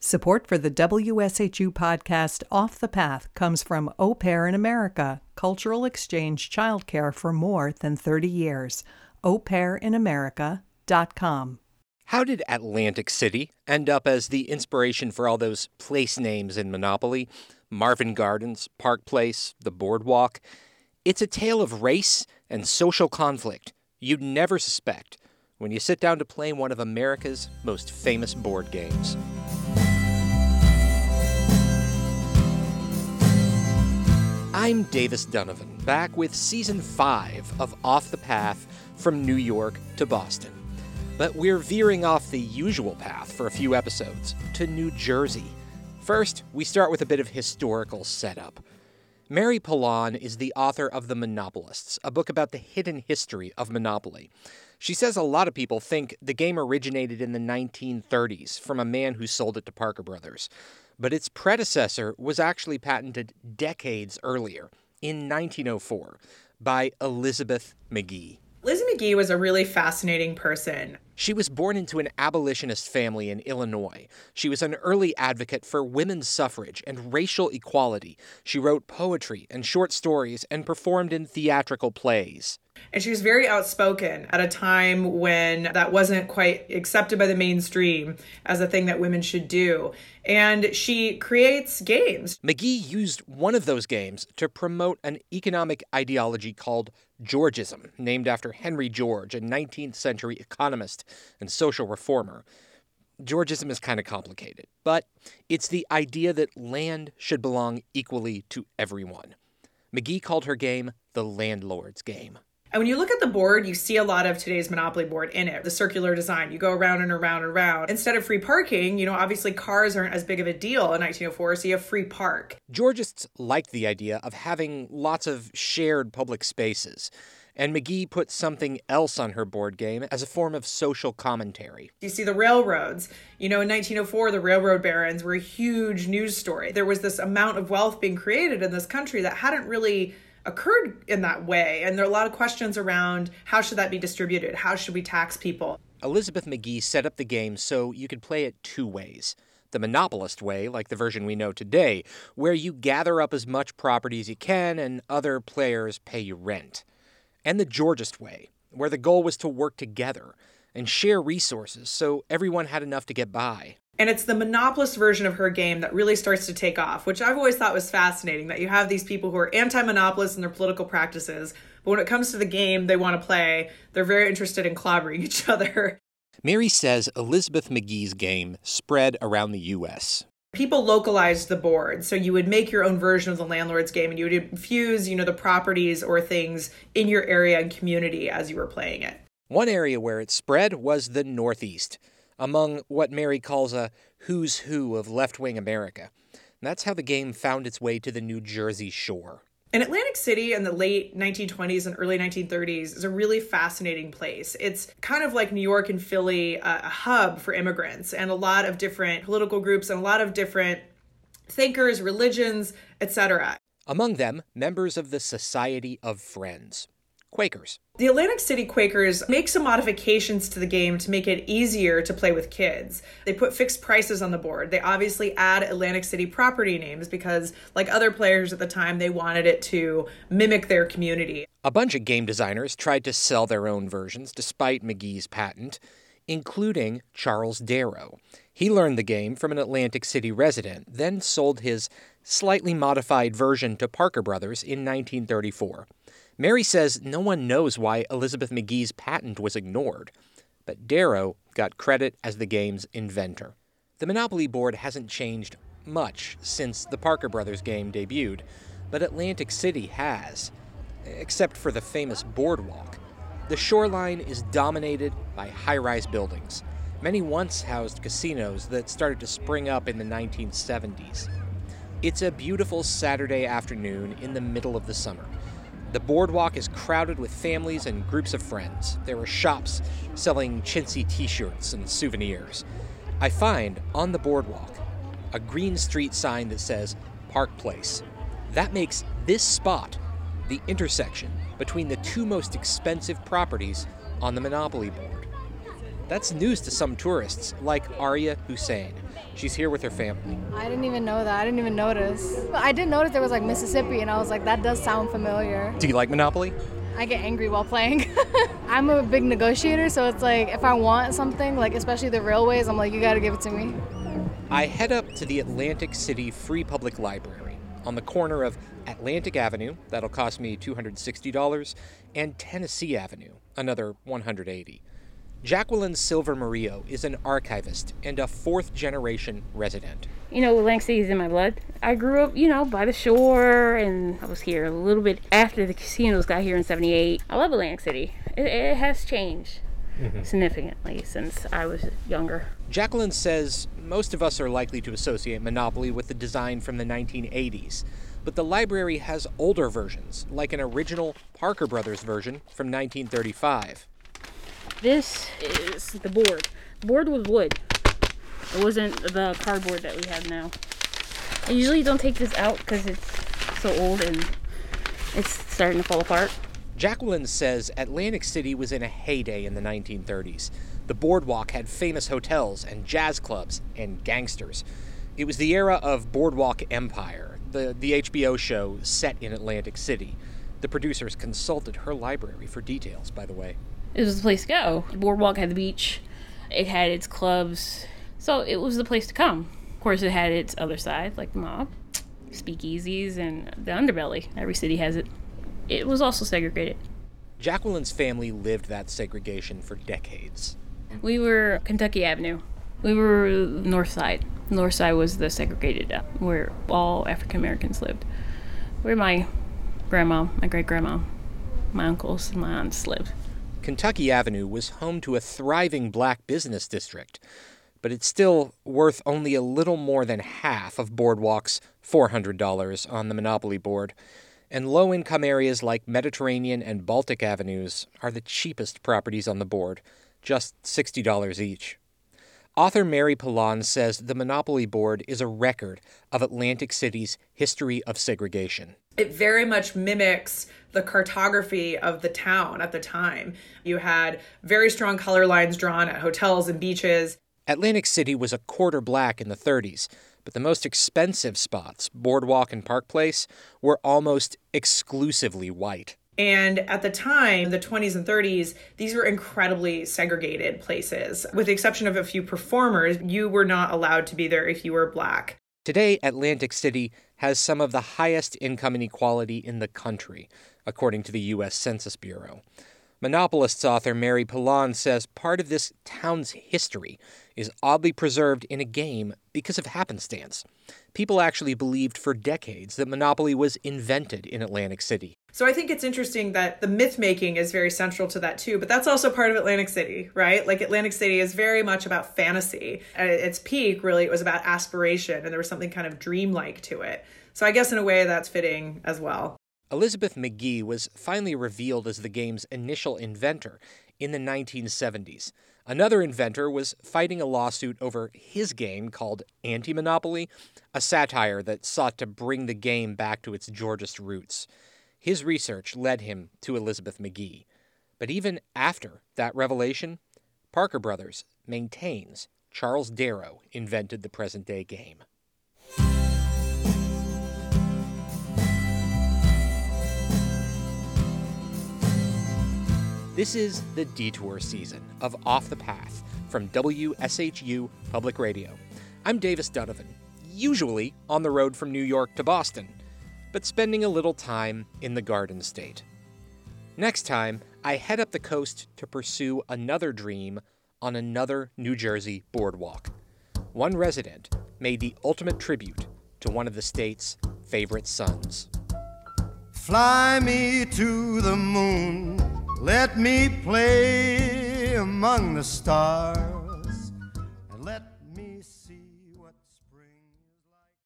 Support for the WSHU podcast Off the Path comes from Au Pair in America, cultural exchange childcare for more than 30 years. AuPairInAmerica.com. How did Atlantic City end up as the inspiration for all those place names in Monopoly? Marvin Gardens, Park Place, the Boardwalk. It's a tale of race and social conflict you'd never suspect when you sit down to play one of America's most famous board games. I'm Davis Dunavin, back with season 5 of Off the Path from New York to Boston. But we're veering off the usual path for a few episodes to New Jersey. First, we start with a bit of historical setup. Mary Pilon is the author of The Monopolists, a book about the hidden history of Monopoly. She says a lot of people think the game originated in the 1930s from a man who sold it to Parker Brothers but its predecessor was actually patented decades earlier, in 1904, by Elizabeth Magie. Lizzie Magie was a really fascinating person. She was born into an abolitionist family in Illinois. She was an early advocate for women's suffrage and racial equality. She wrote poetry and short stories and performed in theatrical plays. And she was very outspoken at a time when that wasn't quite accepted by the mainstream as a thing that women should do. And she creates games. Magie used one of those games to promote an economic ideology called Georgism, named after Henry George, a 19th century economist and social reformer. Georgism is kind of complicated, but it's the idea that land should belong equally to everyone. Magie called her game the landlord's game. And when you look at the board, you see a lot of today's Monopoly board in it, the circular design. You go around and around and around. Instead of free parking, you know, obviously cars aren't as big of a deal in 1904, so you have free park. Georgists liked the idea of having lots of shared public spaces. And Magie put something else on her board game as a form of social commentary. You see the railroads. You know, in 1904, the railroad barons were a huge news story. There was this amount of wealth being created in this country that hadn't really occurred in that way. And there are a lot of questions around how should that be distributed? How should we tax people? Elizabeth Magie set up the game so you could play it two ways. The monopolist way, like the version we know today, where you gather up as much property as you can and other players pay you rent. And the Georgist way, where the goal was to work together and share resources so everyone had enough to get by. And it's the monopolist version of her game that really starts to take off, which I've always thought was fascinating that you have these people who are anti monopolists in their political practices, but when it comes to the game they want to play, they're very interested in clobbering each other. Mary says Elizabeth Magie's game spread around the U.S. People localized the board, so you would make your own version of the landlord's game and you would infuse, you know, the properties or things in your area and community as you were playing it. One area where it spread was the Northeast among what Mary calls a who's who of left wing America. And that's how the game found its way to the New Jersey shore. In Atlantic City in the late 1920s and early 1930s is a really fascinating place. It's kind of like New York and Philly, a hub for immigrants and a lot of different political groups and a lot of different thinkers, religions, etc. Among them, members of the Society of Friends. Quakers. The Atlantic City Quakers make some modifications to the game to make it easier to play with kids. They put fixed prices on the board. They obviously add Atlantic City property names because, like other players at the time, they wanted it to mimic their community. A bunch of game designers tried to sell their own versions despite Magie's patent, including Charles Darrow. He learned the game from an Atlantic City resident, then sold his slightly modified version to Parker Brothers in 1934. Mary says no one knows why Elizabeth Magie's patent was ignored, but Darrow got credit as the game's inventor. The Monopoly board hasn't changed much since the Parker Brothers game debuted, but Atlantic City has, except for the famous boardwalk. The shoreline is dominated by high rise buildings. Many once housed casinos that started to spring up in the 1970s. It's a beautiful Saturday afternoon in the middle of the summer. The boardwalk is crowded with families and groups of friends. There are shops selling chintzy t shirts and souvenirs. I find on the boardwalk a green street sign that says Park Place. That makes this spot the intersection between the two most expensive properties on the Monopoly board. That's news to some tourists, like Arya Hussein. She's here with her family. I didn't even know that. I didn't even notice. I did notice there was like Mississippi, and I was like, that does sound familiar. Do you like Monopoly? I get angry while playing. I'm a big negotiator, so it's like if I want something, like especially the railways, I'm like, you gotta give it to me. I head up to the Atlantic City Free Public Library on the corner of Atlantic Avenue, that'll cost me $260, and Tennessee Avenue, another 180. Jacqueline Silver Murillo is an archivist and a fourth generation resident. You know, Atlantic City is in my blood. I grew up, you know, by the shore, and I was here a little bit after the casinos got here in 78. I love Atlantic City. It, it has changed mm-hmm. significantly since I was younger. Jacqueline says most of us are likely to associate Monopoly with the design from the 1980s, but the library has older versions, like an original Parker Brothers version from 1935. This is the board. The board was wood. It wasn't the cardboard that we have now. I usually don't take this out because it's so old and it's starting to fall apart. Jacqueline says Atlantic City was in a heyday in the 1930s. The boardwalk had famous hotels and jazz clubs and gangsters. It was the era of Boardwalk Empire, the, the HBO show set in Atlantic City. The producers consulted her library for details, by the way it was the place to go. The boardwalk had the beach, it had its clubs, so it was the place to come. Of course, it had its other side, like the mob, speakeasies, and the underbelly. Every city has it. It was also segregated. Jacqueline's family lived that segregation for decades. We were Kentucky Avenue. We were north side. North side was the segregated, uh, where all African Americans lived. Where my grandma, my great grandma, my uncles, and my aunts lived. Kentucky Avenue was home to a thriving black business district, but it's still worth only a little more than half of Boardwalk's $400 on the Monopoly board. And low income areas like Mediterranean and Baltic Avenues are the cheapest properties on the board, just $60 each. Author Mary Pilon says the Monopoly Board is a record of Atlantic City's history of segregation. It very much mimics the cartography of the town at the time. You had very strong color lines drawn at hotels and beaches. Atlantic City was a quarter black in the 30s, but the most expensive spots, Boardwalk and Park Place, were almost exclusively white. And at the time, the 20s and 30s, these were incredibly segregated places. With the exception of a few performers, you were not allowed to be there if you were black. Today, Atlantic City has some of the highest income inequality in the country, according to the U.S. Census Bureau. Monopolists author Mary Pilon says part of this town's history is oddly preserved in a game because of happenstance. People actually believed for decades that Monopoly was invented in Atlantic City. So I think it's interesting that the myth making is very central to that too, but that's also part of Atlantic City, right? Like Atlantic City is very much about fantasy. At its peak, really, it was about aspiration and there was something kind of dreamlike to it. So I guess in a way that's fitting as well. Elizabeth Magie was finally revealed as the game's initial inventor in the 1970s. Another inventor was fighting a lawsuit over his game called Anti Monopoly, a satire that sought to bring the game back to its Georgist roots. His research led him to Elizabeth Magie. But even after that revelation, Parker Brothers maintains Charles Darrow invented the present day game. This is the detour season of Off the Path from WSHU Public Radio. I'm Davis Dunavin, usually on the road from New York to Boston, but spending a little time in the Garden State. Next time, I head up the coast to pursue another dream on another New Jersey boardwalk. One resident made the ultimate tribute to one of the state's favorite sons. Fly me to the moon let me play among the stars.